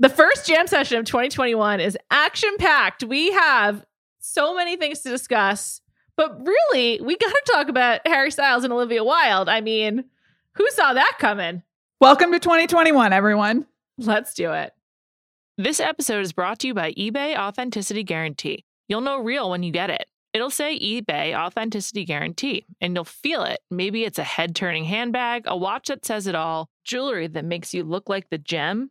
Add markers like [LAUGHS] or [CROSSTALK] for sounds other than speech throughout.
The first jam session of 2021 is action packed. We have so many things to discuss, but really, we got to talk about Harry Styles and Olivia Wilde. I mean, who saw that coming? Welcome to 2021, everyone. Let's do it. This episode is brought to you by eBay Authenticity Guarantee. You'll know real when you get it. It'll say eBay Authenticity Guarantee, and you'll feel it. Maybe it's a head turning handbag, a watch that says it all, jewelry that makes you look like the gem.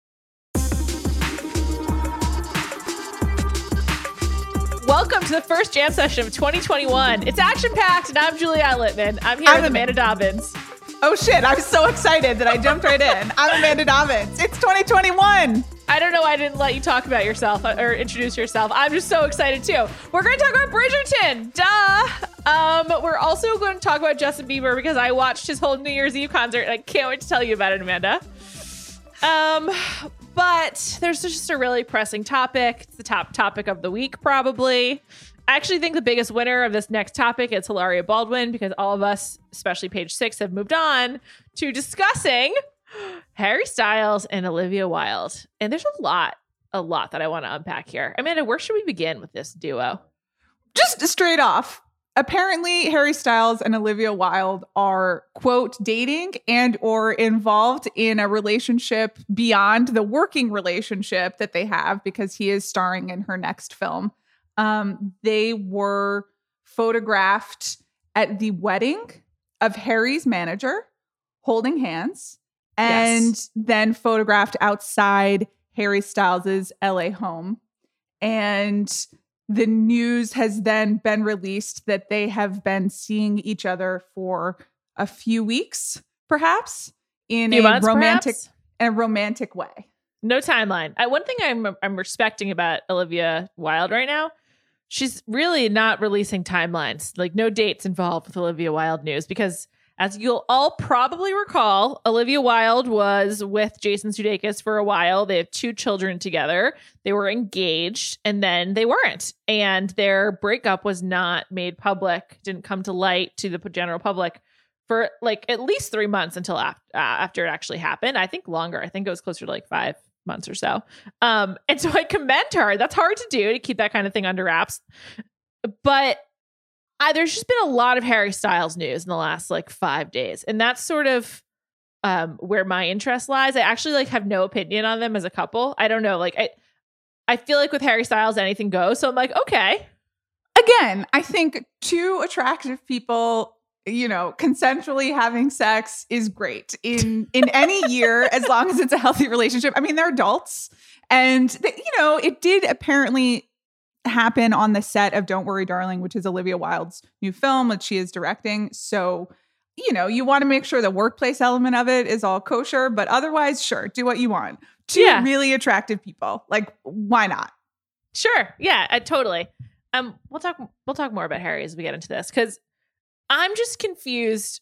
Welcome to the first jam session of 2021. It's action packed, and I'm Juliet Litman. I'm here I'm with Amanda Dobbins. Oh shit, I'm so excited that I jumped right in. I'm Amanda Dobbins. It's 2021. I don't know why I didn't let you talk about yourself uh, or introduce yourself. I'm just so excited too. We're going to talk about Bridgerton. Duh. Um, we're also going to talk about Justin Bieber because I watched his whole New Year's Eve concert and I can't wait to tell you about it, Amanda. Um, but there's just a really pressing topic. It's the top topic of the week, probably. I actually think the biggest winner of this next topic is Hilaria Baldwin because all of us, especially page six, have moved on to discussing [GASPS] Harry Styles and Olivia Wilde. And there's a lot, a lot that I want to unpack here. Amanda, where should we begin with this duo? Just straight off. Apparently, Harry Styles and Olivia Wilde are quote dating and or involved in a relationship beyond the working relationship that they have because he is starring in her next film. Um, they were photographed at the wedding of Harry's manager holding hands and Yes. then photographed outside Harry Styles's LA home. And the news has then been released that they have been seeing each other for a few weeks, perhaps in Few a months, romantic perhaps? in a romantic way. No timeline. I, one thing I'm I'm respecting about Olivia Wilde right now, she's really not releasing timelines. Like no dates involved with Olivia Wilde news because as you'll all probably recall, Olivia Wilde was with Jason Sudeikis for a while. They have two children together. They were engaged and then they weren't. And their breakup was not made public, didn't come to light to the general public for like at least three months until after, uh, after it actually happened. I think longer. I think it was closer to like five months or so. Um, and so I commend her. That's hard to do to keep that kind of thing under wraps. But I, there's just been a lot of Harry Styles news in the last like five days, and that's sort of um, where my interest lies. I actually like have no opinion on them as a couple. I don't know. Like I, I feel like with Harry Styles, anything goes. So I'm like, okay, Again, I think two attractive people, you know, consensually having sex is great in in any [LAUGHS] year as long as it's a healthy relationship. I mean, they're adults and they, you know, it did apparently happen on the set of Don't Worry Darling, which is Olivia Wilde's new film that she is directing. So, you know, you want to make sure the workplace element of it is all kosher, but otherwise, sure, do what you want. Two Yeah. really attractive people. Like, why not? Sure. Yeah, I, totally. Um, we'll talk. We'll talk more about Harry as we get into this because I'm just confused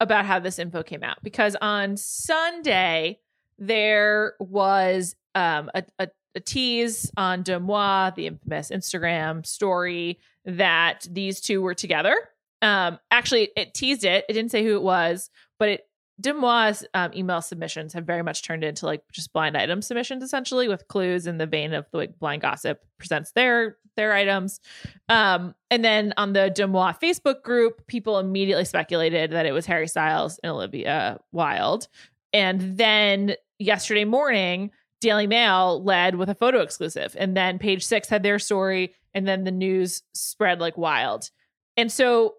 about how this info came out. Because on Sunday there was um a, a, a tease on Deuxmoi, the infamous Instagram story, that these two were together. Um, actually, it teased it. It didn't say who it was, but it Deuxmoi um, email submissions have very much turned into like just blind item submissions, essentially with clues in the vein of the like blind gossip presents their their items. Um, and then on the Deuxmoi Facebook group, people immediately speculated that it was Harry Styles and Olivia Wilde. And then yesterday morning, Daily Mail led with a photo exclusive, and then Page Six had their story, and then the news spread like wild. And so,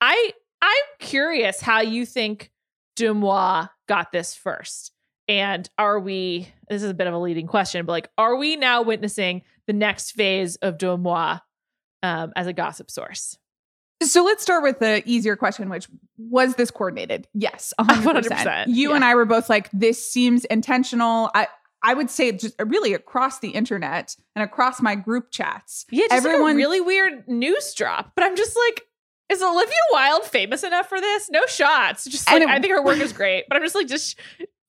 I I'm curious how you think Deuxmoi got this first? And are we, this is a bit of a leading question, but like, are we now witnessing the next phase of Deuxmoi um, as a gossip source? So let's start with the easier question, which was this coordinated? Yes, 100%. 100% [LAUGHS] you yeah. and I were both like, this seems intentional. I, I would say just uh, really across the internet and across my group chats. Yeah, just everyone like really weird news drop. But I'm just like, is Olivia Wilde famous enough for this? No shots. Just like, it, I think her work is [LAUGHS] great, but I'm just like, just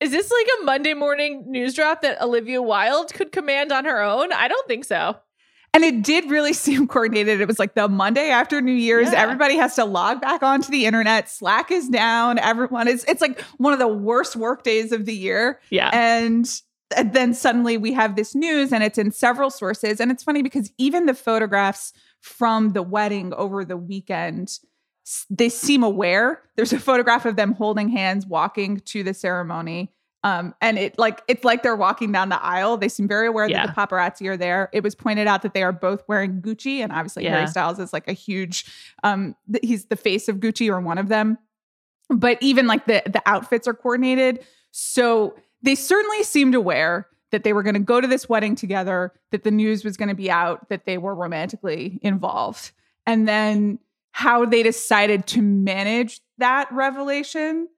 is this like a Monday morning news drop that Olivia Wilde could command on her own? I don't think so. And it did really [LAUGHS] seem coordinated. It was like the Monday after New Year's, yeah. everybody has to log back onto the internet. Slack is down. Everyone is, it's like one of the worst work days of the year. Yeah. And and then suddenly we have this news and it's in several sources. And it's funny because even the photographs from the wedding over the weekend they seem aware there's a photograph of them holding hands walking to the ceremony um, and it like it's like they're walking down the aisle. They seem very aware yeah. that the paparazzi are there. It was pointed out that they are both wearing Gucci, and obviously yeah. Harry Styles is like a huge. Um, th- he's the face of Gucci or one of them. But even like the the outfits are coordinated, so they certainly seemed aware that they were going to go to this wedding together, that the news was going to be out, that they were romantically involved. And then how they decided to manage that revelation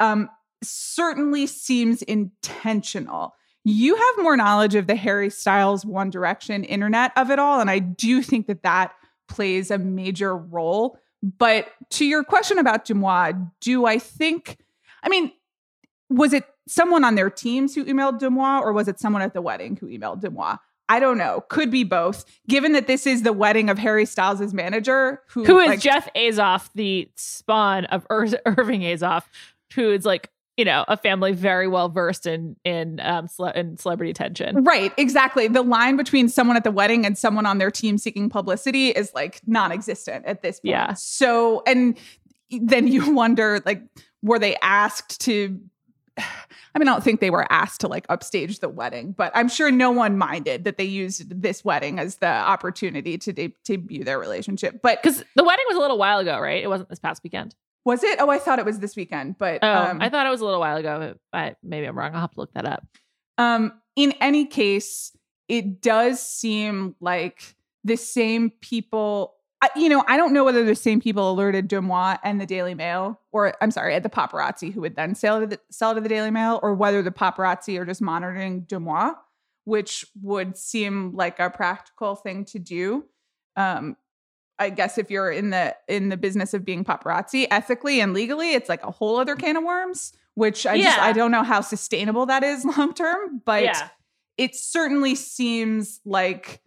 um, certainly seems intentional. You have more knowledge of the Harry Styles One Direction internet of it all. And I do think that that plays a major role. But to your question about Deuxmoi, do I think, I mean, was it someone on their teams who emailed Deuxmoi, or was it someone at the wedding who emailed Deuxmoi? I don't know. Could be both. Given that this is the wedding of Harry Styles' manager, who, who is like, Jeff Azoff, the spawn of Ir- [LAUGHS] Irving Azoff, who is like you know a family very well versed in in um cele- in celebrity attention. Right, exactly. The line between someone at the wedding and someone on their team seeking publicity is like non-existent at this point. Yeah. So, and then you [LAUGHS] wonder, like, were they asked to [SIGHS] I mean, I don't think they were asked to like upstage the wedding, but I'm sure no one minded that they used this wedding as the opportunity to de- debut their relationship. But because the wedding was a little while ago, right? It wasn't this past weekend. Was it? Oh, I thought it was this weekend, but oh, um, I thought it was a little while ago. But maybe I'm wrong. I'll have to look that up. Um, in any case, it does seem like the same people I, you know, I don't know whether the same people alerted Deuxmoi and the Daily Mail, or I'm sorry, at the paparazzi who would then sell to the, sell to the Daily Mail, or whether the paparazzi are just monitoring Deuxmoi, which would seem like a practical thing to do. Um, I guess if you're in the in the business of being paparazzi, ethically and legally, it's like a whole other can of worms. Which I yeah. just I don't know how sustainable that is [LAUGHS] long term, but yeah. it certainly seems like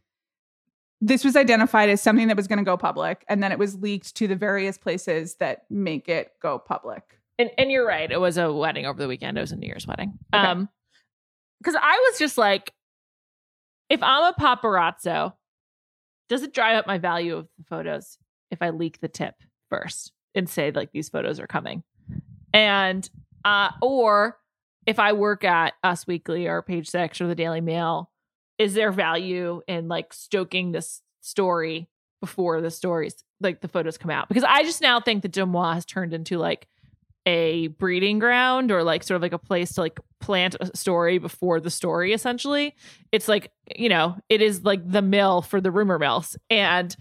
this was identified as something that was going to go public and then it was leaked to the various places that make it go public. And, and you're right it was a wedding over the weekend it was a new year's wedding. Okay. um because i was just like if i'm a paparazzo does it drive up my value of the photos if i leak the tip first and say like these photos are coming? And uh or if i work at us weekly or page six or the daily mail is there value in like stoking this story before the stories like the photos come out? Because i just now think that Deuxmoi has turned into like a breeding ground or like sort of like a place to like plant a story before the story essentially. It's like you know it is like the mill for the rumor mills. And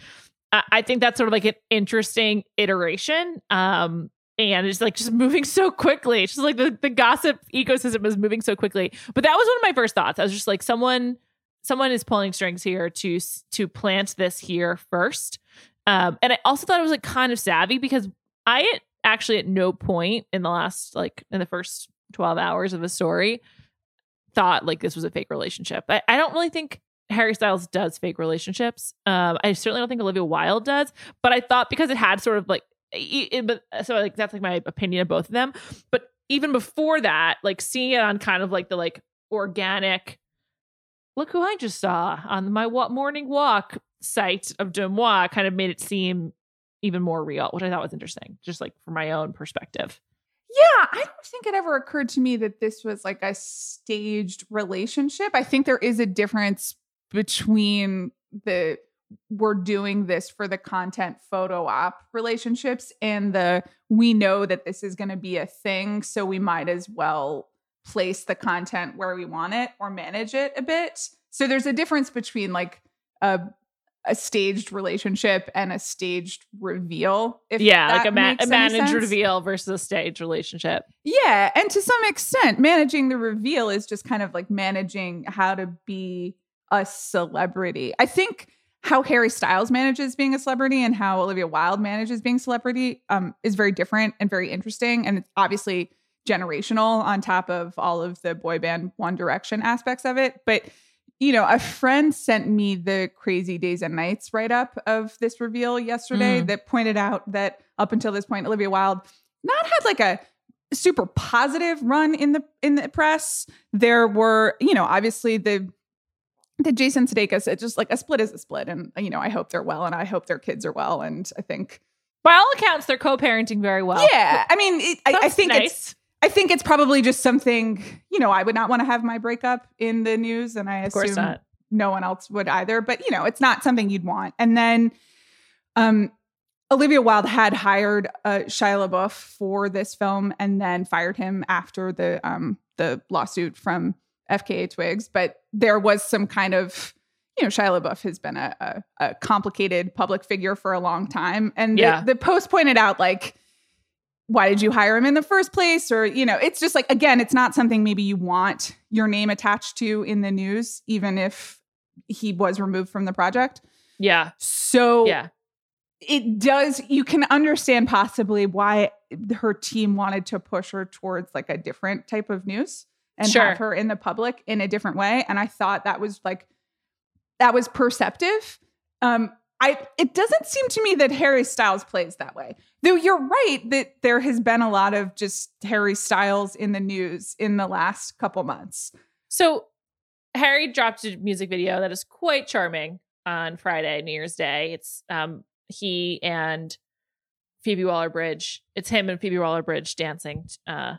i think that's sort of like an interesting iteration um and it's like just [LAUGHS] moving so quickly. It's just like the, the gossip ecosystem is moving so quickly. But that was one of my first thoughts. I was just like someone someone is pulling strings here to to plant this here first. Um, and I also thought it was like kind of savvy because I actually at no point in the last like in the first 12 hours of a story thought like this was a fake relationship. I, I don't really think Harry Styles does fake relationships. Um, I certainly don't think Olivia Wilde does, but I thought because it had sort of like but so like that's like my opinion of both of them. But even before that, like seeing it on kind of like the like organic. Look who I just saw on my wa- morning walk site of Deuxmoi kind of made it seem even more real, which I thought was interesting, just like from my own perspective. Yeah, I don't think it ever occurred to me that this was like a staged relationship. I think there is a difference between the we're doing this for the content photo op relationships and the we know that this is going to be a thing, so we might as well place the content where we want it or manage it a bit. So there's a difference between like a a staged relationship and a staged reveal. If yeah, like a, ma- a managed sense. reveal versus a staged relationship. Yeah, and to some extent, managing the reveal is just kind of like managing how to be a celebrity. I think how Harry Styles manages being a celebrity and how Olivia Wilde manages being celebrity um, is very different and very interesting, and it's obviously generational on top of all of the boy band One Direction aspects of it. But you know, a friend sent me the crazy days and nights write up of this reveal yesterday Mm. that pointed out that up until this point, Olivia Wilde not had like a super positive run in the in the press. There were, you know, obviously the the Jason Sudeikis, it just like a split is a split, and you know, I hope they're well, and I hope their kids are well, and I think, By all accounts, they're co-parenting very well. yeah, I mean, it, I, I think it's nice. I think it's probably just something, you know, I would not want to have my breakup in the news, and I of course assume not. no one else would either. But you know, it's not something you'd want. And then, um, Olivia Wilde had hired uh, Shia LaBeouf for this film, and then fired him after the um the lawsuit from FKA Twigs. But there was some kind of you know, Shia LaBeouf has been a, a, a complicated public figure for a long time. And the- Yeah. the, post pointed out, like, why did you hire him in the first place? Or, you know, it's just like, again, it's not something maybe you want your name attached to in the news, even if he was removed from the project. Yeah. So Yeah. it does, you can understand possibly why her team wanted to push her towards like a different type of news and Sure. have her in the public in a different way. And I thought that was like, that was perceptive. Um, I it doesn't seem to me that Harry Styles plays that way. Though you're right that there has been a lot of just Harry Styles in the news in the last couple months. So Harry dropped a music video that is quite charming on Friday, New Year's Day. It's um he and Phoebe Waller Bridge. It's him and Phoebe Waller Bridge dancing. Uh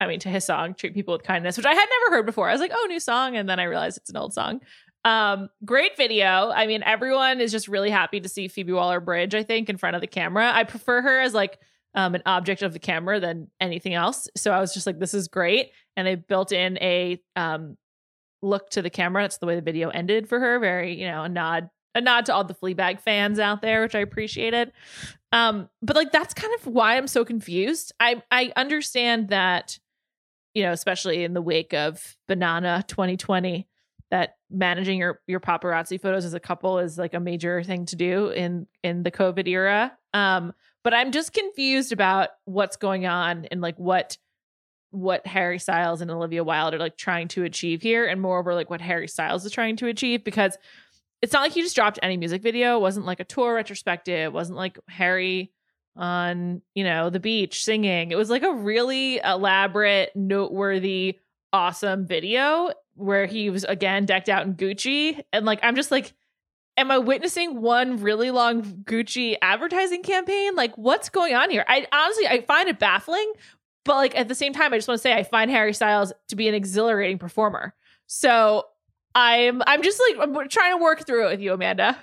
I mean to his song, Treat People with Kindness, which I had never heard before. I was like, oh, new song, and then I realized it's an old song. Um, great video. I mean, everyone is just really happy to see Phoebe Waller Bridge, I think, in front of the camera. I prefer her as like um, an object of the camera than anything else. So I was just like, this is great. And they built in a um, look to the camera. That's the way the video ended for her. Very, you know, a nod, a nod to all the Fleabag fans out there, which I appreciated. Um, but like that's kind of why I'm so confused. I I understand that, you know, especially in the wake of Banana 2020, that managing your your paparazzi photos as a couple is like a major thing to do in in the COVID era. Um, but I'm just confused about what's going on and like what what Harry Styles and Olivia Wilde are like trying to achieve here, and moreover, like what Harry Styles is trying to achieve because it's not like he just dropped any music video. It wasn't like a tour retrospective. It wasn't like Harry on, you know, the beach singing. It was like a really elaborate, noteworthy, awesome video where he was again decked out in Gucci. And like, I'm just like, am I witnessing one really long Gucci advertising campaign? Like, what's going on here? I honestly, I find it baffling. But like at the same time, I just want to say I find Harry Styles to be an exhilarating performer. So I'm I'm just like I'm trying to work through it with you, Amanda.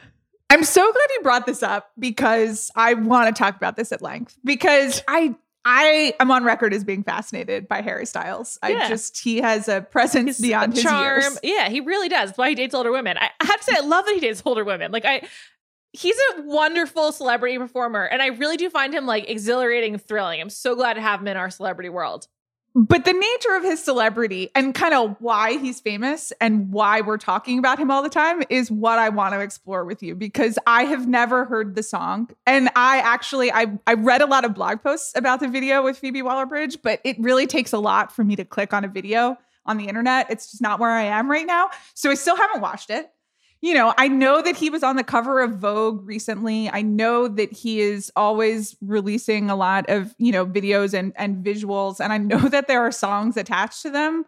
I'm so glad you brought this up because I want to talk about this at length because I I am on record as being fascinated by Harry Styles. I just he has a presence His beyond his charm. years. Yeah, he really does. That's why he dates older women. I, I have to say, I love that he dates older women. Like I he's a wonderful celebrity performer. And I really do find him like exhilarating and thrilling. I'm so glad to have him in our celebrity world. But the nature of his celebrity and kind of why he's famous and why we're talking about him all the time is what I want to explore with you because I have never heard the song. And I actually I I read a lot of blog posts about the video with Phoebe Waller-Bridge, but it really takes a lot for me to click on a video on the internet. It's just not where I am right now. So I still haven't watched it. You know, I know that he was on the cover of Vogue recently. I know that he is always releasing a lot of, you know, videos and and visuals and I know [LAUGHS] that there are songs attached to them.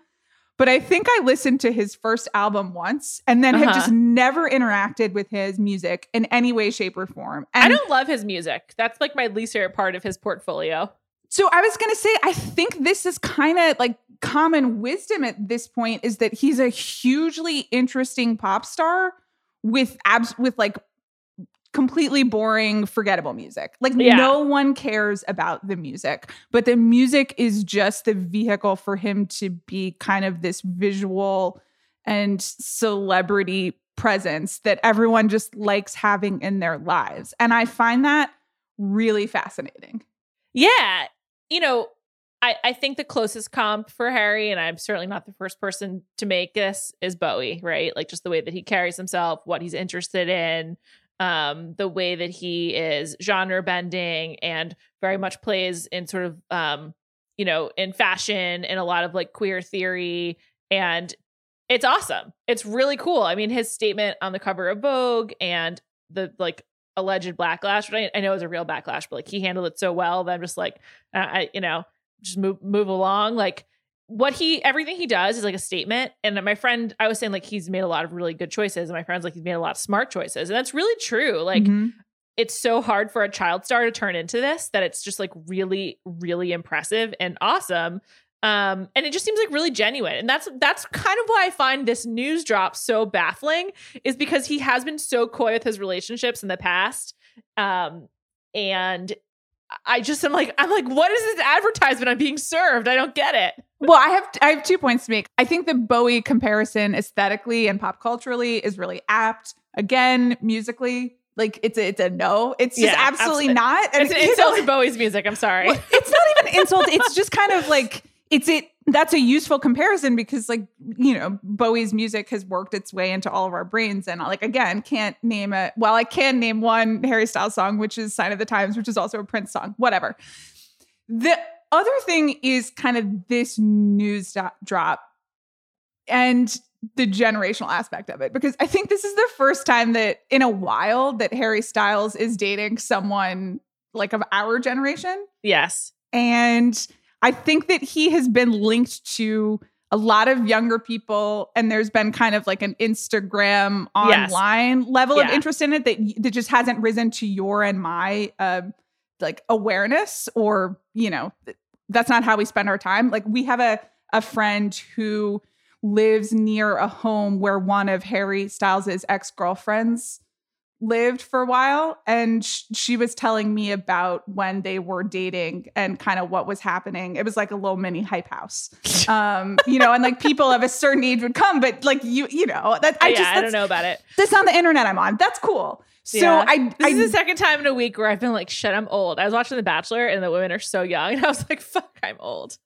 But I think I listened to his first album once and then have Uh-huh. just never interacted with his music in any way shape or form. And I don't love his music. That's like my least favorite part of his portfolio. So I was going to say, I think this is kind of like common wisdom at this point is that he's a hugely interesting pop star with abs with like completely boring, forgettable music. Like Yeah. no one cares about the music, but the music is just the vehicle for him to be kind of this visual and celebrity presence that everyone just likes having in their lives. And I find that really fascinating. Yeah. You know, I, I think the closest comp for Harry, and I'm certainly not the first person to make this, is Bowie, right? Like just the way that he carries himself, what he's interested in, um, the way that he is genre bending and very much plays in sort of um, you know, in fashion and a lot of like queer theory. And it's awesome. It's really cool. I mean, his statement on the cover of Vogue and the like alleged backlash, which I, I know is a real backlash, but like he handled it so well that I'm just like, uh, I, you know, just move move along. Like what he everything he does is like a statement. And my friend, I was saying like he's made a lot of really good choices, and my friend's like he's made a lot of smart choices, and that's really true. Like Mhm. it's so hard for a child star to turn into this that it's just like really really impressive and awesome um and it just seems like really genuine and that's that's kind of why i find this news drop so baffling is because he has been so coy with his relationships in the past um and i just am like i'm like what is this advertisement i'm being served i don't get it Well, I have I have two points to make. I think the Bowie comparison aesthetically and pop culturally is really apt. Again, musically, like it's a, it's a no. It's just Yeah, absolutely absolutely. not. And it's an [LAUGHS] you know, to bowie's music i'm sorry well, it's not even insult. It's just kind of like it's it. That's a useful comparison because, like, you know, Bowie's music has worked its way into all of our brains, and like again, can't name it. Well, I can name one Harry Styles song, which is "Sign of the Times," which is also a Prince song. Whatever. The other thing is kind of this news drop and the generational aspect of it because I think this is the first time that in a while that Harry Styles is dating someone like of our generation. yes And I think that he has been linked to a lot of younger people, and there's been kind of like an Instagram Yes. online level of interest in it that that just hasn't risen to your and my um, like awareness, or you know, that's not how we spend our time. Like we have a a friend who lives near a home where one of Harry Styles' ex girlfriends lived for a while and sh- she was telling me about when they were dating and kind of what was happening it was like a little mini hype house [LAUGHS] um you know and like people of a certain age would come but like you you know that i yeah just i don't know about it that's on the internet i'm on that's cool so Yeah. i This i is the second time in a week where I've been like, shit, I'm old. I was watching The Bachelor and the women are so young. [LAUGHS] And I was like, fuck, I'm old.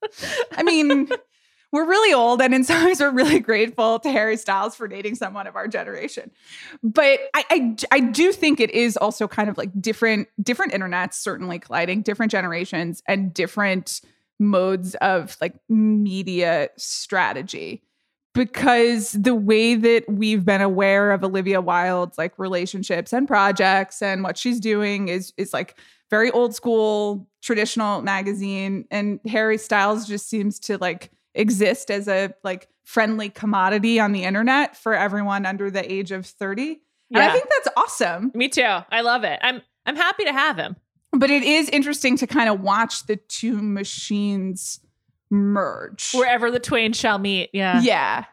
I mean, [LAUGHS] we're really old, and in [LAUGHS] some ways, we're really grateful to Harry Styles for dating someone of our generation. But I, I, I do think it is also kind of like different, different internets certainly colliding, different generations, and different modes of like media strategy. Because the way that we've been aware of Olivia Wilde's like relationships and projects and what she's doing is is like very old school traditional magazine and Harry Styles just seems to like exist as a like friendly commodity on the internet for everyone under the age of 30. And I think that's awesome. Me too. I love it. I'm I'm happy to have him. But it is interesting to kind of watch the two machines merge. Wherever the twain shall meet. Yeah. yeah.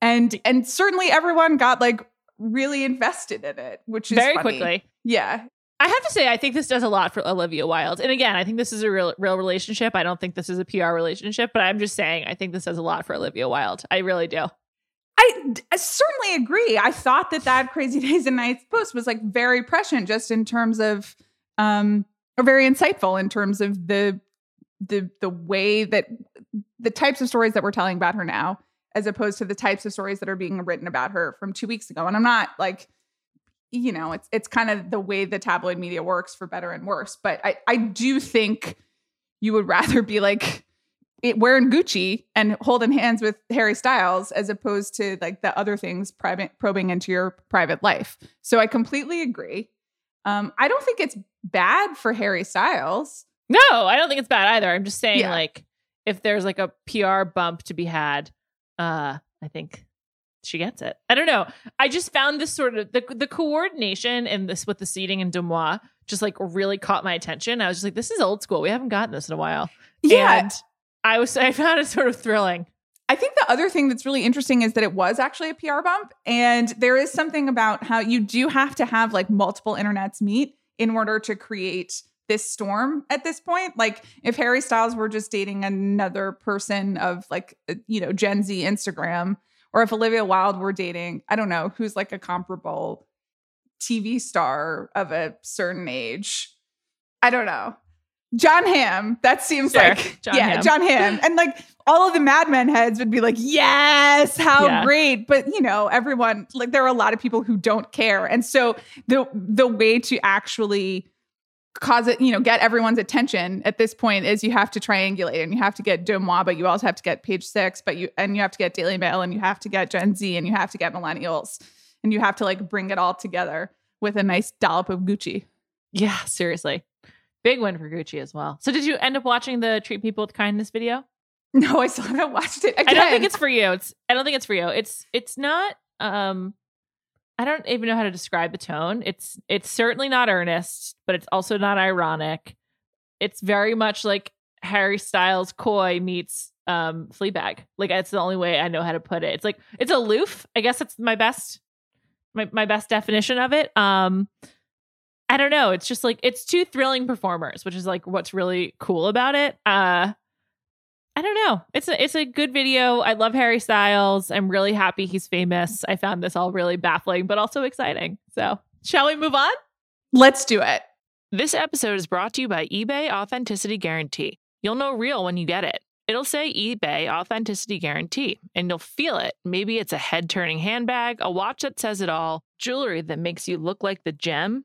And and certainly everyone got like really invested in it, which is Very funny. quickly. Yeah. I have to say, I think this does a lot for Olivia Wilde. And again, I think this is a real real relationship. I don't think this is a PR relationship, but I'm just saying I think this does a lot for Olivia Wilde. I really do. I, I certainly agree. I thought that that Crazy [LAUGHS] Days and Nights post was like very prescient, just in terms of, um, or very insightful in terms of the the the way that the types of stories that we're telling about her now, as opposed to the types of stories that are being written about her from two weeks ago. And I'm not like, you know, it's it's kind of the way the tabloid media works for better and worse. But I I do think you would rather be like it, wearing Gucci and holding hands with Harry Styles as opposed to like the other things private probing into your private life. So I completely agree. Um, I don't think it's bad for Harry Styles. No, I don't think it's bad either. I'm just saying, Yeah. like, if there's like a PR bump to be had, uh, I think she gets it. I don't know. I just found this sort of the the coordination in this with the seating in Deuxmoi just like really caught my attention. I was just like, this is old school. We haven't gotten this in a while. Yeah. And I was I found it sort of thrilling. I think the other thing that's really interesting is that it was actually a PR bump. And there is something about how you do have to have like multiple internets meet in order to create this storm at this point. Like if Harry Styles were just dating another person of like, uh, you know, Gen Z Instagram, or if Olivia Wilde were dating, I don't know, who's like a comparable TV star of a certain age. I don't know. Jon Hamm. That seems Sure. like Jon yeah, Hamm. Jon Hamm. And like all of the Mad Men heads would be like, "Yes, how Yeah. great!" But you know, everyone like there are a lot of people who don't care, and so the the way to actually cause it, you know, get everyone's attention at this point is you have to triangulate and you have to get Deuxmoi, but you also have to get Page Six, but you and you have to get Daily Mail and you have to get Gen Z and you have to get Millennials and you have to like bring it all together with a nice dollop of Gucci. Yeah, seriously. Big win for Gucci as well. So did you end up watching the treat people with kindness video? No, I still haven't watched it. Again. I don't think it's for you. It's I don't think it's for you. It's it's not um I don't even know how to describe the tone. It's it's certainly not earnest, but it's also not ironic. It's very much like Harry Styles coy meets um Fleabag. Like it's the only way I know how to put it. It's like it's aloof. I guess it's my best my, my best definition of it. Um I don't know. It's just like it's two thrilling performers, which is like what's really cool about it. Uh I don't know. It's a it's a good video. I love Harry Styles. I'm really happy he's famous. I found this all really baffling, but also exciting. So, shall we move on? Let's do it. This episode is brought to you by eBay Authenticity Guarantee. You'll know real when you get it. It'll say eBay Authenticity Guarantee, and you'll feel it. Maybe it's a head turning handbag, a watch that says it all, jewelry that makes you look like the gem.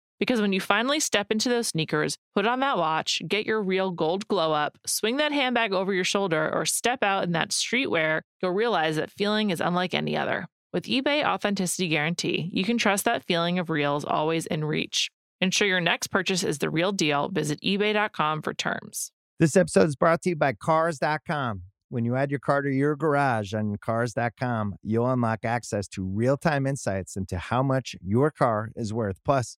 Because when you finally step into those sneakers, put on that watch, get your real gold glow up, swing that handbag over your shoulder, or step out in that streetwear, you'll realize that feeling is unlike any other. With eBay Authenticity Guarantee, you can trust that feeling of real is always in reach. Ensure your next purchase is the real deal. Visit eBay.com for terms. This episode is brought to you by Cars.com. When you add your car to your garage on Cars.com, you'll unlock access to real time insights into how much your car is worth. Plus,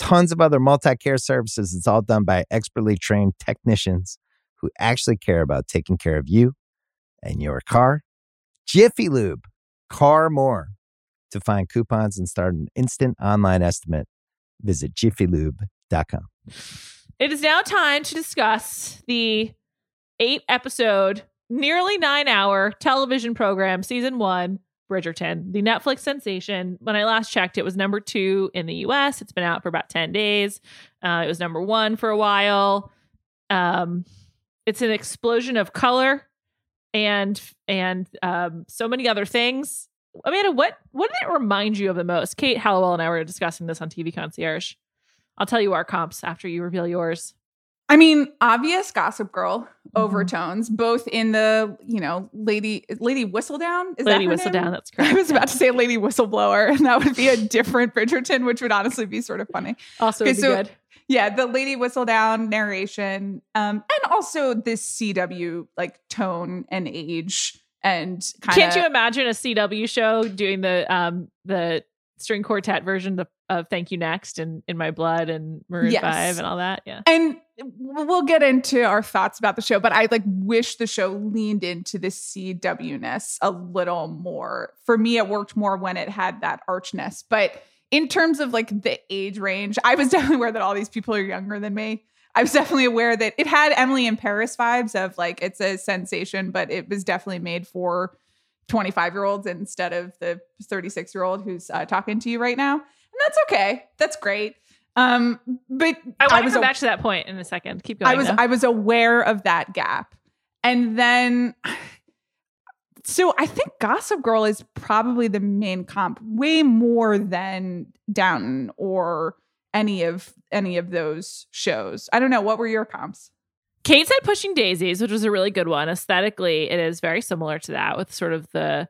tons of other multi care services. It's all done by expertly trained technicians who actually care about taking care of you and your car. Jiffy Lube, car more. To find coupons and start an instant online estimate, visit jiffylube.com. It is now time to discuss the eight episode, nearly nine hour television program, season one, Bridgerton, the Netflix sensation. When I last checked, it was number two in the US. It's been out for about 10 days. Uh, it was number one for a while. Um, it's an explosion of color and and um, so many other things. Amanda, what what did it remind you of the most? Kate Halliwell and I were discussing this on TV Concierge. I'll tell you our comps after you reveal yours. I mean, obvious Gossip Girl Mm-hmm. overtones, both in the you know lady Lady Whistledown. Is Lady that Whistledown, name? that's correct. I was about to say Lady Whistleblower, and that would be a different Bridgerton, which would honestly be sort of funny. Also, Okay, be so- good. Yeah, the Lady Whistledown narration, um, and also this CW like tone and age and kind Can't you imagine a CW show doing the um the string quartet version of, of Thank You Next and In My Blood and Maroon Yes. Five and all that? Yeah. And we'll get into our thoughts about the show, but I like wish the show leaned into the CW ness a little more. For me, it worked more when it had that archness. But in terms of like the age range, I was [LAUGHS] definitely aware that all these people are younger than me. I was definitely aware that it had Emily in Paris vibes of like it's a sensation, but it was definitely made for 25 year olds instead of the 36 year old who's uh, talking to you right now. That's okay. That's great. Um, but I want to was come a- back to that point in a second. Keep going. I was though. I was aware of that gap. And then so I think Gossip Girl is probably the main comp way more than Downton or any of any of those shows. I don't know what were your comps? Kate said Pushing Daisies, which was a really good one. Aesthetically, it is very similar to that with sort of the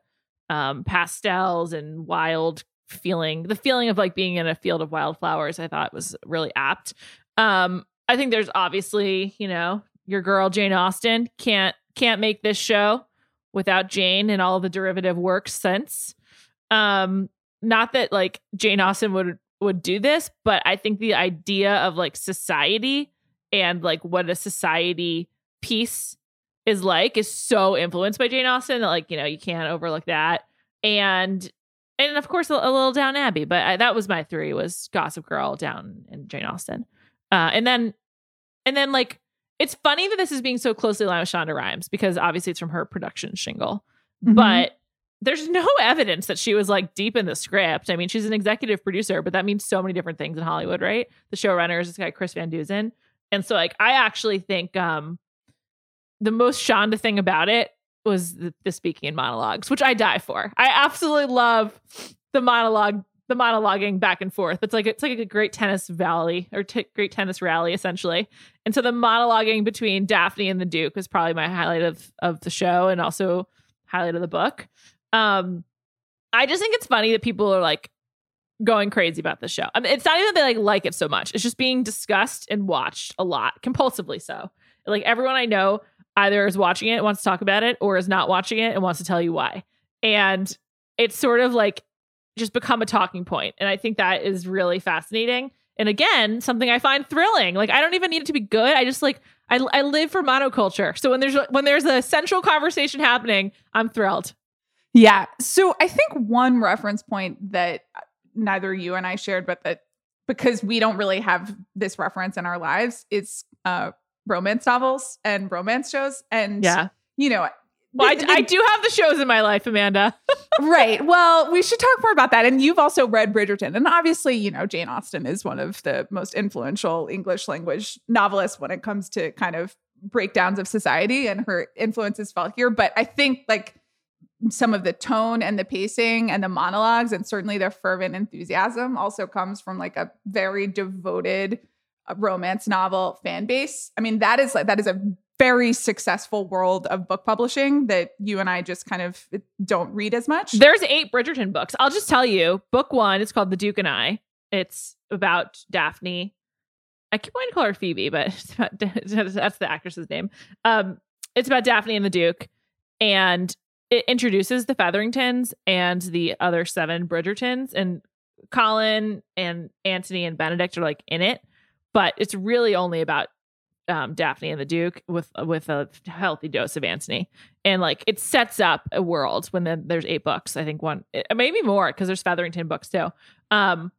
um, pastels and wild feeling, the feeling of like being in a field of wildflowers. I thought was really apt. Um, I think there's obviously, you know, your girl Jane Austen can't can't make this show without Jane and all the derivative works since. Um, not that like Jane Austen would would do this, but I think the idea of like society and like what a society piece is like is so influenced by Jane Austen that like you know you can't overlook that and and of course a, a little Downton Abbey but I, that was my three was Gossip Girl Downton Jane Austen uh, and then and then like it's funny that this is being so closely aligned with Shonda Rhimes because obviously it's from her production shingle Mm-hmm. but there's no [LAUGHS] evidence that she was like deep in the script. I mean, she's an executive producer, but that means so many different things in Hollywood, right? The showrunner is this guy Chris Van Dusen, and so like I actually think um the most Shonda thing about it was the, the speaking in monologues, which I die for. I absolutely love the monologue, the monologuing back and forth. It's like it's like a great tennis valley or t- great tennis rally essentially. And so the monologuing between Daphne and the Duke was probably my highlight of of the show and also highlight of the book. Um, I just think it's funny that people are like going crazy about the show. I mean, it's not even that they like like it so much. It's just being discussed and watched a lot, compulsively so. Like everyone I know either is watching it, wants to talk about it, or is not watching it and wants to tell you why. And it's sort of like just become a talking point. And I think that is really fascinating. And again, something I find thrilling. Like I don't even need it to be good. I just like I, I live for monoculture. So when there's when there's a central conversation happening, I'm thrilled. Yeah. So I think one reference point that neither you and I shared, but that because we don't really have this reference in our lives, is uh, romance novels and romance shows. And, Yeah. you know, Well, I, I do have the shows in my life, Amanda. [LAUGHS] right. Well, we should talk more about that. And you've also read Bridgerton. And obviously, you know, Jane Austen is one of the most influential English language novelists when it comes to kind of breakdowns of society, and her influence is felt here. But I think like some of the tone and the pacing and the monologues, and certainly their fervent enthusiasm also comes from like a very devoted romance novel fan base. I mean, that is like that is a very successful world of book publishing that you and I just kind of don't read as much. There's eight Bridgerton books. I'll just tell you. Book one is called The Duke and I. It's about Daphne. I keep wanting to call her Phoebe, but [LAUGHS] it's about, [LAUGHS] that's the actress's name. Um, it's about Daphne and the Duke, and it introduces the Featheringtons and the other seven Bridgertons, and Colin and Anthony and Benedict are like in it, but it's really only about um, Daphne and the Duke with with a healthy dose of Anthony, and like it sets up a world when there's eight books. I think one eh, maybe more because there's featherington books too. Um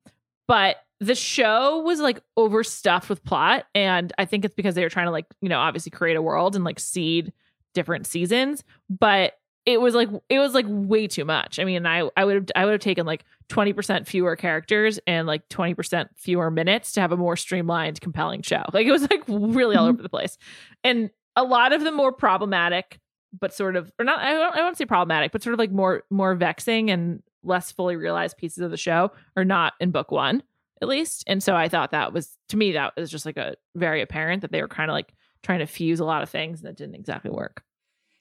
but the show was like overstuffed with plot and i think it's because they were trying to like you know obviously create a world and like seed different seasons but it was like it was like way too much. I mean i i would have i would have taken like 20% fewer characters and like 20% fewer minutes to have a more streamlined compelling show like it was like really all Mhm. over the place and a lot of the more problematic but sort of or not I don't I won't say problematic, but sort of like more more vexing and less fully realized pieces of the show are not in book one, at least. And so I thought that was to me that was just like a very apparent that they were kind of like trying to fuse a lot of things and that didn't exactly work.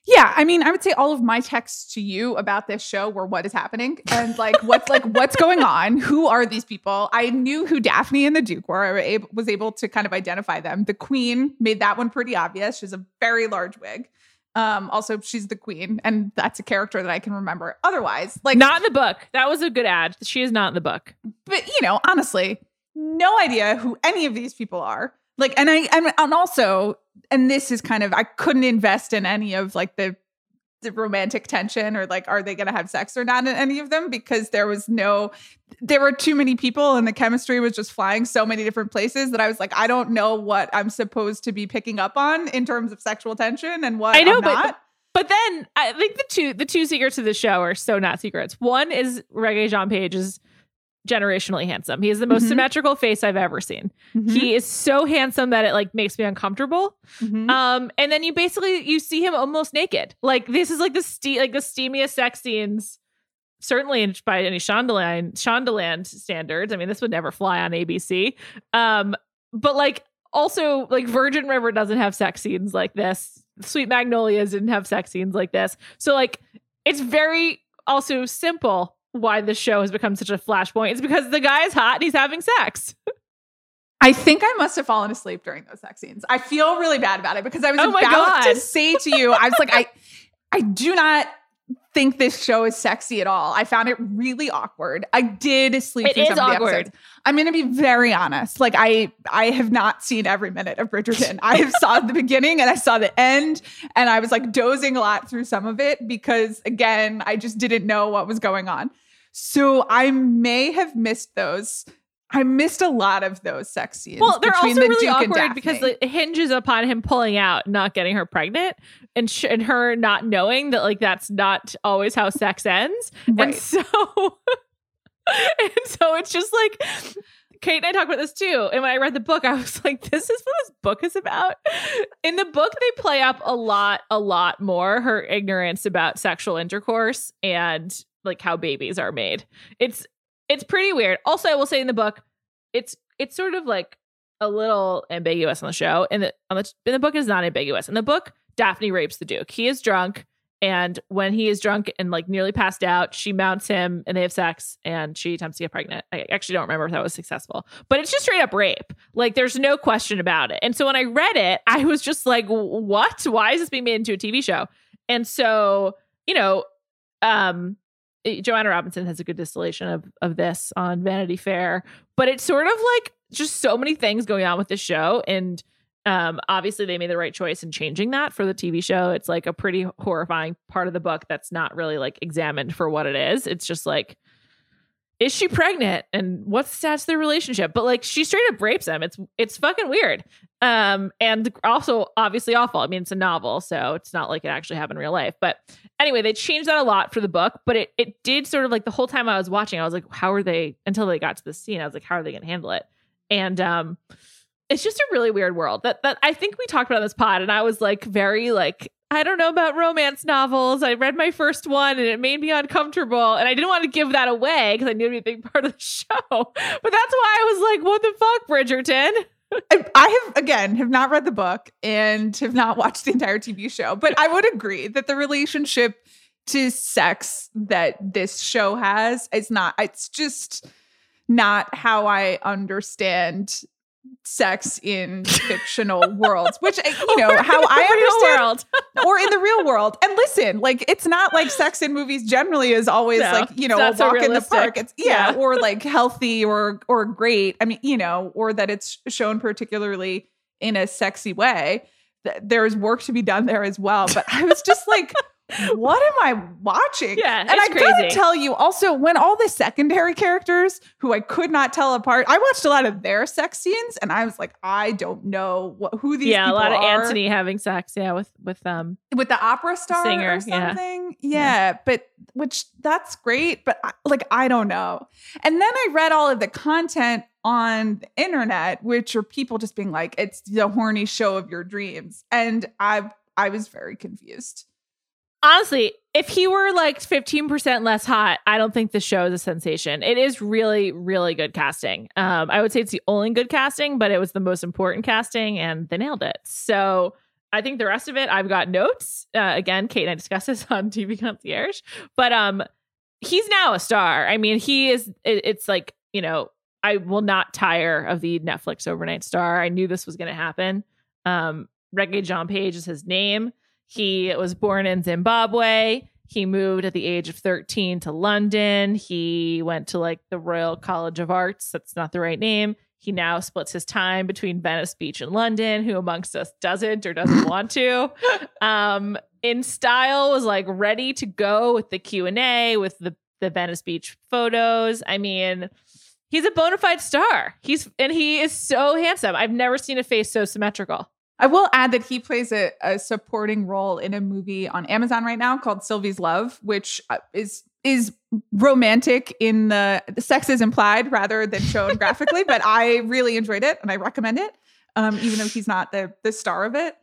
Yeah, I mean, I would say all of my texts to you about this show were what is happening and like what's like what's going on. Who are these people? I knew who Daphne and the Duke were. I was able to kind of identify them. The Queen made that one pretty obvious. She's a very large wig. Um, also, she's the Queen, and that's a character that I can remember. Otherwise, like not in the book. That was a good ad. She is not in the book. But you know, honestly, no idea who any of these people are like and i and, also and this is kind of i couldn't invest in any of like the the romantic tension or like are they going to have sex or not in any of them because there was no there were too many people and the chemistry was just flying so many different places that i was like i don't know what i'm supposed to be picking up on in terms of sexual tension and what i know I'm but not. but then i think the two the two secrets of the show are so not secrets one is Regé-Jean Page's generationally handsome. He has the most Mhm. symmetrical face I've ever seen. Mhm. He is so handsome that it like makes me uncomfortable. Mhm. Um, and then you basically you see him almost naked. Like this is like the ste- like the steamiest sex scenes, certainly in- by any Shondaland Shondaland standards. I mean, this would never fly on ABC. Um, but like also like Virgin River doesn't have sex scenes like this. Sweet Magnolias didn't have sex scenes like this. So like it's very also simple why the show has become such a flashpoint. It's because the guy is hot and he's having sex. [LAUGHS] I think I must have fallen asleep during those sex scenes. I feel really bad about it because I was Oh about God. to [LAUGHS] say to you, I was like, I, I do not think this show is sexy at all. I found it really awkward. I did sleep It through is some of the awkward. episodes. I'm going to be very honest. Like I, I have not seen every minute of Bridgerton. I have saw the beginning and I saw the end, and I was like dozing a lot through some of it because again, I just didn't know what was going on. So I may have missed those. I missed a lot of those sex scenes. Well, they're also the really Duke awkward because it hinges upon him pulling out, not getting her pregnant, and sh- and her not knowing that like that's not always how sex ends. And so, [LAUGHS] and so it's just like Kate and I talked about this too. And when I read the book, I was like, this is what this book is about. In the book, they play up a lot, a lot more her ignorance about sexual intercourse and like how babies are made. It's it's pretty weird. Also, I will say in the book, it's it's sort of like a little ambiguous on the show. And the on the in the book is not ambiguous. In the book, Daphne rapes the Duke. He is drunk, and when he is drunk and like nearly passed out, she mounts him and they have sex and she attempts to get pregnant. I actually don't remember if that was successful, but it's just straight up rape. Like there's no question about it. And so when I read it, I was just like, what? Why is this being made into a TV show? And so, you know, um, Joanna Robinson has a good distillation of of this on Vanity Fair, but it's sort of like just so many things going on with the show and um obviously they made the right choice in changing that for the TV show. It's like a pretty horrifying part of the book that's not really like examined for what it is. It's just like is she pregnant and what's the their relationship? But like she straight up rapes him. It's it's fucking weird. Um and also obviously awful. I mean it's a novel, so it's not like it actually happened in real life. But anyway, they changed that a lot for the book, but it it did sort of like the whole time I was watching, I was like, how are they until they got to the scene? I was like, how are they gonna handle it? And um it's just a really weird world that that I think we talked about this pod, and I was like very like I don't know about romance novels. I read my first one and it made me uncomfortable, and I didn't want to give that away because I knew it'd be a big [LAUGHS] part of the show. But that's why I was like, what the fuck, Bridgerton? I, I have again have not read the book and have not watched the entire TV show, but I would agree that the relationship to sex that this show has is not. It's just not how I understand sex in [LAUGHS] fictional worlds, which uh, you know how I understand [LAUGHS] or in the real world. And listen, like it's not like sex in movies generally is always No, like, you know, a walk in the park. It's yeah, Yeah. or like healthy or or great. I mean, you know, or that it's shown particularly in a sexy way. There's work to be done there as well. But I was just like, what am I watching? Yeah, and it's I gotta tell you also when all the secondary characters who I could not tell apart, I watched a lot of their sex scenes, and I was like, I don't know what who these are. yeah, a lot of are Anthony having sex. Yeah, with with um. with the opera star Singer, or yeah. something. Yeah. but which that's great, but I, like I don't know. And then I read all of the content on the internet, which are people just being like, "It's the horny show of your dreams," and I I was very confused. Honestly, if he were like 15% less hot, I don't think the show is a sensation. It is really, really good casting. Um, I would say it's the only good casting, but it was the most important casting and they nailed it. So I think the rest of it, I've got notes. Uh, again, Kate and I discussed this [LAUGHS] on TV Concierge, but um, he's now a star. I mean, he is, it, it's like, you know, I will not tire of the Netflix overnight star. I knew this was going to happen. Um, Regé-Jean Page is his name. He was born in Zimbabwe. He moved at the age of 13 to London. He went to like the Royal College of Arts. That's not the right name. He now splits his time between Venice Beach and London. Who amongst us doesn't or doesn't want to? [LAUGHS] Um, in style was like ready to go with the Q&A with the the Venice Beach photos. I mean, he's a bona fide star. He's and he is so handsome. I've never seen a face so symmetrical. I will add that he plays a, a, supporting role in a movie on Amazon right now called Sylvie's Love, which uh, is is romantic in the, the sex is implied rather than shown graphically, [LAUGHS] but I really enjoyed it and I recommend it. Um, even though he's not the the star of it.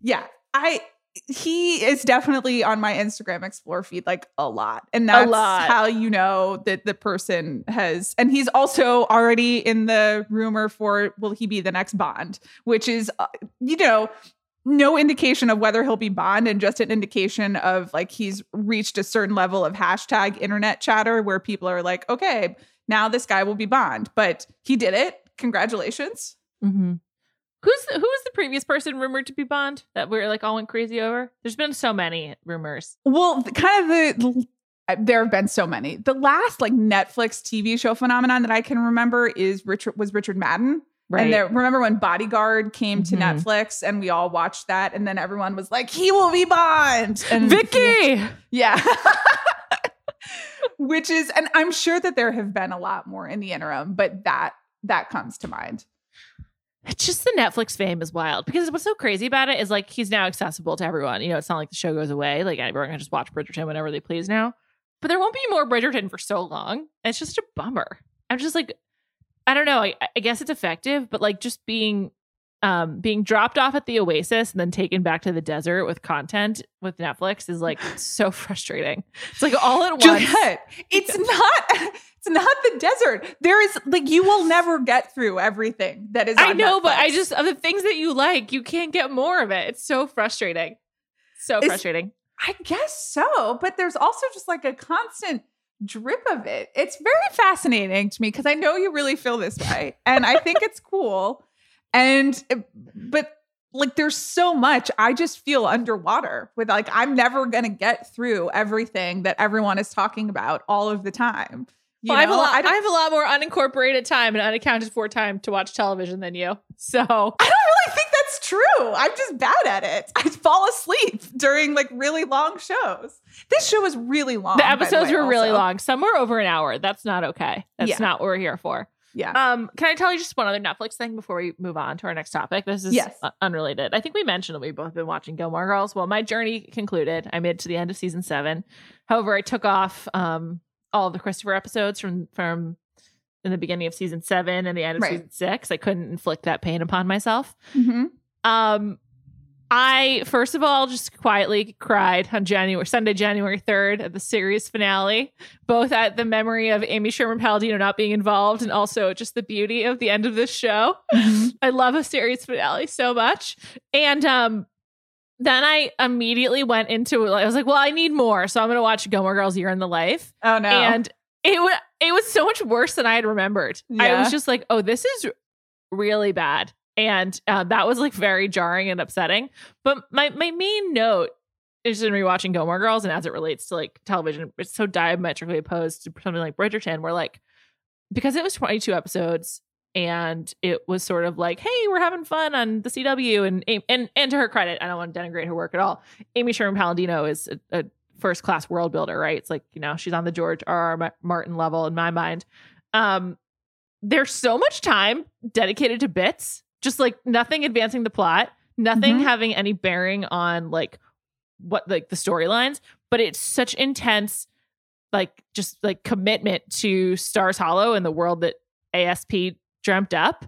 Yeah. I he is definitely on my Instagram explore feed like a lot. And that's how you know that the person has and he's also already in the rumor for will he be the next Bond, which is uh, you know no indication of whether he'll be Bond and just an indication of like he's reached a certain level of hashtag internet chatter where people are like, okay, now this guy will be Bond. But he did it. Congratulations. Mm-hmm. Who's the, who was the previous person rumored to be Bond that we are like all went crazy over? There's been so many rumors. Well, kind of the, the there have been so many. The last like Netflix TV show phenomenon that I can remember is Richard was Richard Madden. Right. And there, remember when Bodyguard came to mm-hmm. Netflix and we all watched that, and then everyone was like, "He will be Bond." And Vicky, yeah. [LAUGHS] Which is, and I'm sure that there have been a lot more in the interim, but that that comes to mind it's just the Netflix fame is wild because what's so crazy about it is like he's now accessible to everyone. You know, it's not like the show goes away. Like everyone can just watch Bridgerton whenever they please now. But there won't be more Bridgerton for so long. It's just a bummer. I'm just like, I don't know. I, I guess it's effective, but like just being um being dropped off at the oasis and then taken back to the desert with content with netflix is like [SIGHS] so frustrating. It's like all at once. Juliet, [LAUGHS] it's not [LAUGHS] it's not the desert. There is like you will never get through everything that is i know netflix. but i just of the things that you like you can't get more of it. It's so frustrating. So it's, frustrating. I guess so but there's also just like a constant drip of it. It's very fascinating to me because i know you really feel this way and i think it's cool and eh, but like there's so much I just feel underwater with like I'm never going to get through everything that everyone is talking about all of the time. You well, I, have a lot, I, I, have a lot more unincorporated time and unaccounted for time to watch television than you. So I don't really think that's true. I'm just bad at it. I fall asleep during like really long shows. This show was really long. The episodes the way, were really long. Some were over an hour. That's not okay. That's yeah. not what we're here for. Yeah. Um, can I tell you just one other Netflix thing before we move on to our next topic? This is yes. unrelated. I think we mentioned that we've both been watching Gilmore Girls. Well, my journey concluded. I made it to the end of season seven. However, I took off um all the Christopher episodes from from in the beginning of season seven and the end of right. season six. I couldn't inflict that pain upon myself. Mm-hmm. Um, I first of all just quietly cried on January Sunday, January third at the series finale, both at the memory of Amy Sherman Palladino not being involved, and also just the beauty of the end of this show. Mm-hmm. I love a series finale so much, and um, then I immediately went into. I was like, well, I need more, so I'm gonna watch Gilmore Girls Year in the Life. Oh no! And it was it was so much worse than I had remembered. Yeah. I was just like, oh, this is really bad and uh, that was like very jarring and upsetting. But my my main note is in rewatching Gilmore Girls, and as it relates to like television, it's so diametrically opposed to something like Bridgerton, where like because it was 22 episodes and it was sort of like, hey, we're having fun on the CW, and and and to her credit, I don't want to denigrate her work at all. Amy Sherman Palladino is a, a first class world builder, right? It's like you know she's on the George R. R. Martin level in my mind. Um, there's so much time dedicated to bits just like nothing advancing the plot, nothing mm-hmm. having any bearing on like what like the storylines, but it's such intense like just like commitment to Stars Hollow and the world that ASP dreamt up.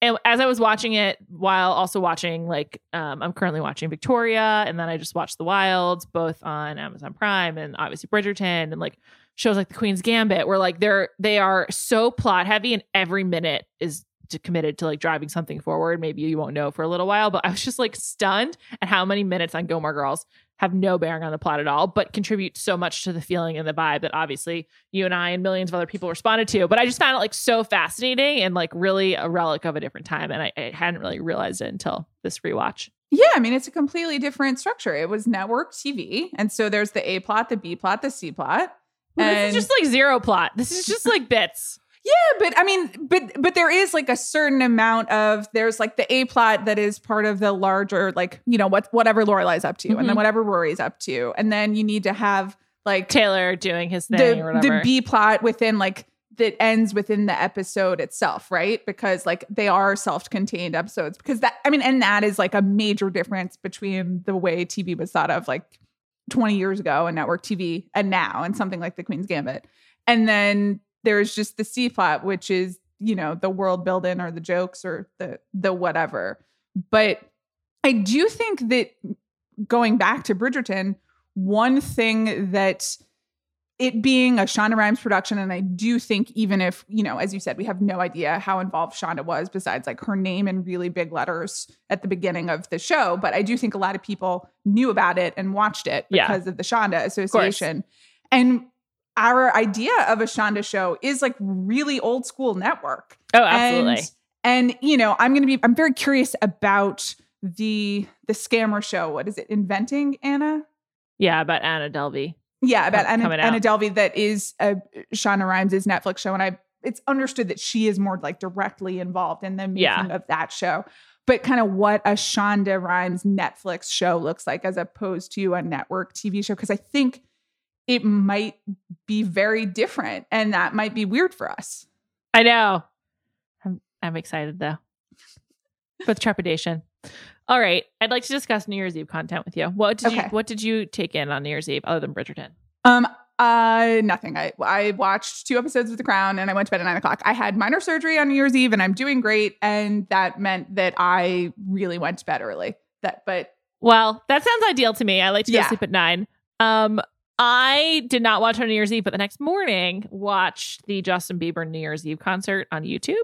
and as I was watching it, while also watching like um, I'm currently watching Victoria, and then I just watched The Wilds, both on Amazon Prime, and obviously Bridgerton, and like shows like The Queen's Gambit, where like they're they are so plot heavy, and every minute is committed to like driving something forward. Maybe you won't know for a little while, but I was just like stunned at how many minutes on Gilmore Girls have no bearing on the plot at all, but contribute so much to the feeling and the vibe that obviously you and I and millions of other people responded to. But I just found it like so fascinating and like really a relic of a different time. And I, I hadn't really realized it until this rewatch. Yeah, I mean, it's a completely different structure. It was network TV. And so there's the A plot, the B plot, the C plot. Well, this is just like zero plot. This is just like bits. Yeah, but I mean, but but there is like a certain amount of there's like the A plot that is part of the larger like you know what whatever Lorelai's up to, and Mhm. then whatever Rory's up to, and then you need to have like Taylor doing his thing the or whatever. the B plot within like that ends within the episode itself, right? Because like they are self-contained episodes. Because that I mean, and that is like a major difference between the way TV was thought of like 20 years ago and network TV and now and something like the Queen's Gambit. And then there's just the C plot, which is, you know, the world building or the jokes or the the whatever. But I do think that going back to Bridgerton, one thing that it being a Shonda Rhimes production, and I do think even if, you know, as you said, we have no idea how involved Shonda was besides like her name in really big letters at the beginning of the show. But I do think a lot of people knew about it and watched it Yeah. because of the Shonda Association. And our idea of a Shonda show is like really old school network. oh, absolutely. And, and you know, I'm gonna be I'm very curious about the the scammer show. What is it? Inventing Anna? yeah, about Anna Delvey. Yeah, about Anna. Anna Delvey that is a Shonda Rhimes' Netflix show, and I it's understood that she is more like directly involved in the making Yeah. of that show. But kind of what a Shonda Rhimes Netflix show looks like as opposed to a network TV show, because I think it might be very different, and that might be weird for us. I know. I'm I'm excited though. [LAUGHS] With trepidation. All right. I'd like to discuss New Year's Eve content with you. What did you what did you take in on New Year's Eve other than Bridgerton? Um, uh, nothing. I I watched two episodes of The Crown, and I went to bed at nine o'clock. I had minor surgery on New Year's Eve, and I'm doing great, and that meant that I really went to bed early. That, but Well, that sounds ideal to me. I like to go Yeah. sleep at nine. Um, I did not watch on New Year's Eve, but the next morning watched the Justin Bieber New Year's Eve concert on YouTube.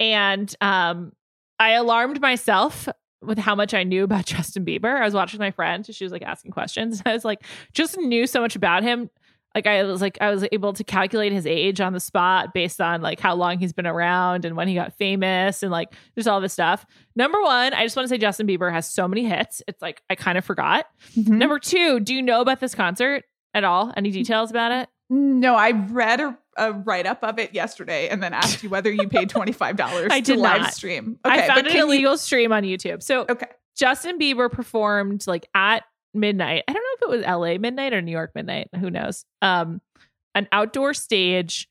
And um, I alarmed myself with how much I knew about [LAUGHS] Justin Bieber. I was watching my friend, she was like asking questions. [LAUGHS] I was like, just knew so much about him. Like I was like I was able to calculate his age on the spot based on like how long he's been around and when he got famous and like there's all this stuff. Number one, I just want to say Justin Bieber has so many hits. It's like I kind of forgot. Mm-hmm. Number two, do you know about this concert at all? Any details about it? no, I read a, a write up of it yesterday, and then asked you whether you paid [LAUGHS] twenty five dollars to did live not. stream. I found but an can you- stream on YouTube. So okay, Justin Bieber performed like at midnight. I don't know if it was LA midnight or New York midnight. Who knows? Um, an outdoor stage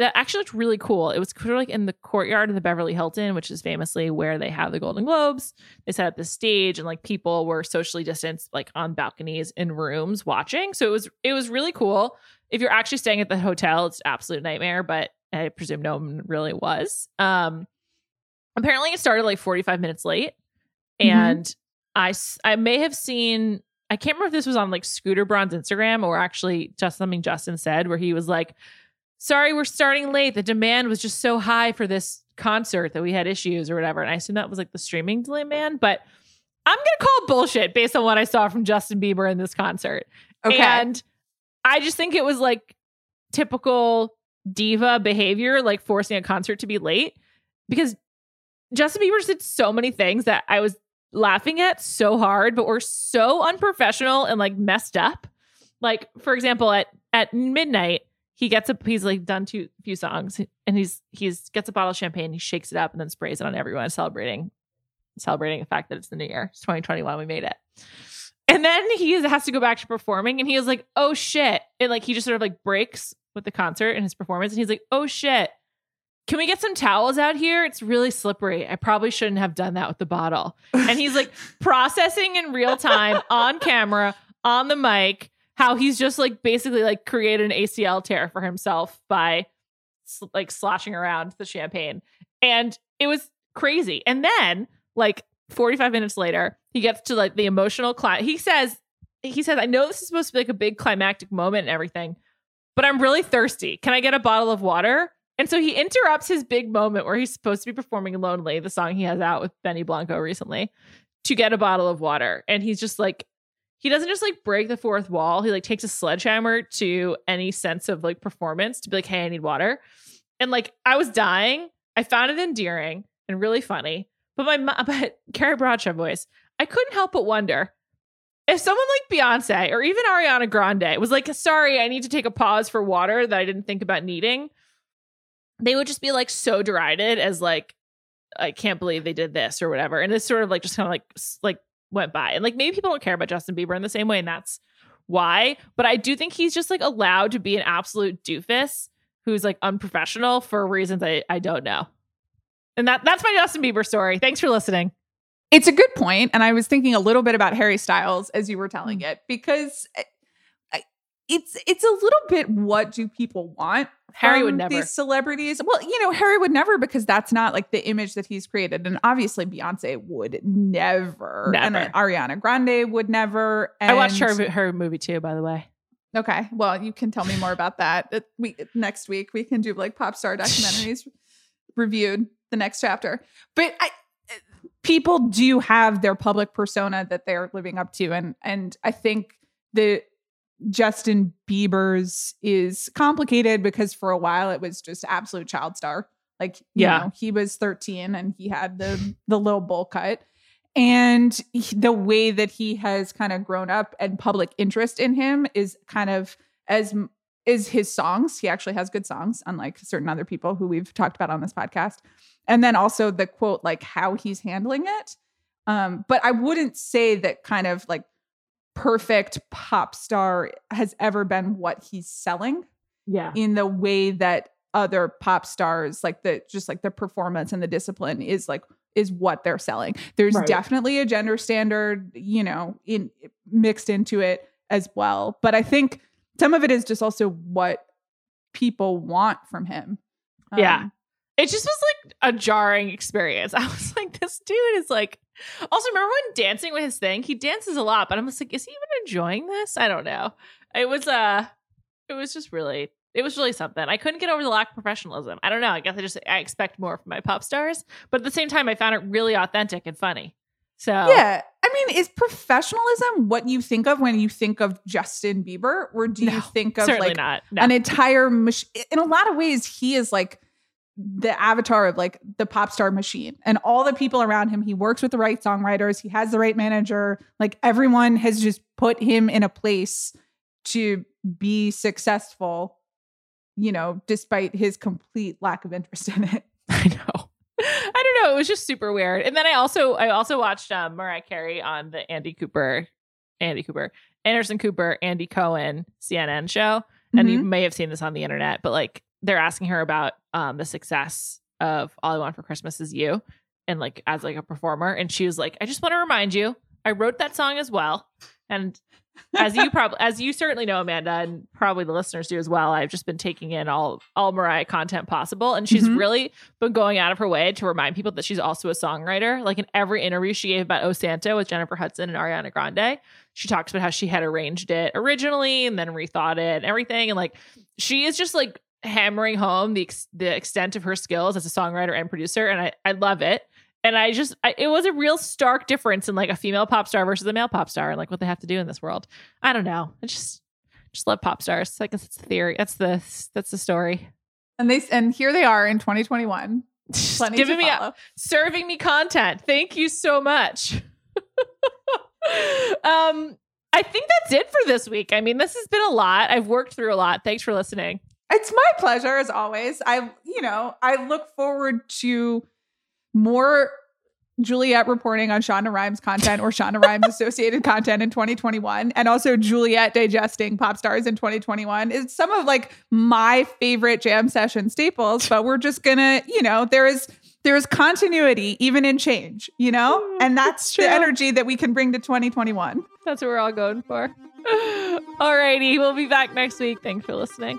that actually looked really cool. It was sort of like in the courtyard of the Beverly Hilton, which is famously where they have the Golden Globes. They set up the stage and like people were socially distanced, like on balconies in rooms watching. So it was it was really cool. If you're actually staying at the hotel, it's an absolute nightmare, but I presume no one really was. Um, apparently it started like 45 minutes late Mhm. and I may have seen I can't remember if this was on like Scooter Braun's Instagram or actually just something Justin said where he was like, "Sorry, we're starting late. The demand was just so high for this concert that we had issues or whatever." And I assume that was like the streaming demand, but I'm gonna call bullshit based on what I saw from Justin Bieber in this concert. okay. And I just think it was like typical diva behavior, like forcing a concert to be late because Justin Bieber did so many things that I was laughing at so hard, but were so unprofessional and like messed up. Like, for example, at at midnight, he gets a he's like done two few songs and he's he's gets a bottle of champagne, he shakes it up and then sprays it on everyone, celebrating celebrating the fact that it's the new year. It's 2021, we made it. And then he has to go back to performing and he is like, oh shit. And like he just sort of like breaks with the concert and his performance. And he's like, oh shit. Can we get some towels out here? It's really slippery. I probably shouldn't have done that with the bottle. And he's like [LAUGHS] processing in real time on camera, on the mic, how he's just like basically like created an ACL tear for himself by sl- like sloshing around the champagne. And it was crazy. And then, like 45 minutes later, he gets to like the emotional climax. He says, he says, I know this is supposed to be like a big climactic moment and everything, but I'm really thirsty. Can I get a bottle of water? And so he interrupts his big moment where he's supposed to be performing Lonely, the song he has out with Benny Blanco recently, to get a bottle of water. And he's just like, he doesn't just like break the fourth wall. He like takes a sledgehammer to any sense of like performance to be like, hey, I need water. And like, I was dying. I found it endearing and really funny. But my, [LAUGHS] but Carrie Bradshaw voice, I couldn't help but wonder if someone like Beyonce or even Ariana Grande was like, sorry, I need to take a pause for water that I didn't think about needing, they would just be like so derided as like, I can't believe they did this or whatever. And it's sort of like just kind of like like went by. And like maybe people don't care about Justin Bieber in the same way, and that's why. But I do think he's just like allowed to be an absolute doofus who's like unprofessional for reasons I, I don't know. And that that's my Justin Bieber story. Thanks for listening. It's a good point, and I was thinking a little bit about Harry Styles as you were Mm. telling it because I- it's it's a little bit what do people want? Harry would never. These celebrities. Well, you know, Harry would never because that's not like the image that he's created, and obviously Beyonce would never, and Never. then Ariana Grande would never. I watched her her movie too, by the way. Okay, well, you can tell me more about that. We next week we can do like pop star documentaries [SIGHS] reviewed the next chapter. But I, people do have their public persona that they're living up to, and and I think the Justin Bieber's is complicated because for a while it was just absolute child star. Like you Yeah. know, he was 13 and he had the the little bowl cut. And he- the way that he has kind of grown up and public interest in him is kind of as is his songs. He actually has good songs, unlike certain other people who we've talked about on this podcast. And then also the quote, like how he's handling it. Um, but I wouldn't say that kind of like perfect pop star has ever been what he's selling Yeah. in the way that other pop stars like the just like the performance and the discipline is like is what they're selling there's Right. definitely a gender standard you know in mixed into it as well but i think some of it is just also what people want from him Yeah. Um, It just was like a jarring experience. [LAUGHS] I was like, this dude is like. Also, remember when dancing with his thing? He dances a lot, but I'm just like, is he even enjoying this? I don't know. It was uh it was just really it was really something. I couldn't get over the lack of professionalism. I don't know. I guess I just I expect more from my pop stars, but at the same time, I found it really authentic and funny. So yeah i mean is professionalism what you think of when you think of justin bieber or do you think of like not. No. an entire mach- in a lot of ways he is like the avatar of like the pop star machine and all the people around him he works with the right songwriters he has the right manager like everyone has just put him in a place to be successful you know despite his complete lack of interest in it [LAUGHS] I know. I don't know. It was just super weird. And then I also I also watched um, Mariah Carey on the Andy Cooper, Andy Cooper, Anderson Cooper, Andy Cohen CNN show. And you may have seen this on the internet, but like they're asking her about um, the success of All I Want for Christmas Is You, and like as like a performer, and she was like, I just want to remind you, I wrote that song as well, and as you probably as you certainly know amanda and probably the listeners do as well i've just been taking in all all mariah content possible and she's Mhm. really been going out of her way to remind people that she's also a songwriter like in every interview she gave about o santa with jennifer hudson and ariana grande she talks about how she had arranged it originally and then rethought it and everything and like she is just like hammering home the ex- the extent of her skills as a songwriter and producer and i i love it and I just, I, it was a real stark difference in like a female pop star versus a male pop star and like what they have to do in this world. I don't know. I just, just love pop stars. I guess it's the theory. That's the, that's the story. and they and here they are in 2021 [LAUGHS] plenty giving me, follow. serving me content. Thank you so much. [LAUGHS] um, I think that's it for this week. I mean, this has been a lot. I've worked through a lot. Thanks for listening. It's my pleasure as always. I, you know, I look forward to more Juliet reporting on Shonda Rhimes content or Shonda Rhimes [LAUGHS] associated content in 2021 and also Juliet digesting pop stars in 2021 is some of like my favorite jam session staples, but we're just gonna, you know, there is there is continuity even in change, you know? Mm, and that's the energy that we can bring to 2021. That's what we're all going for. [LAUGHS] Alrighty, we'll be back next week. Thanks for listening.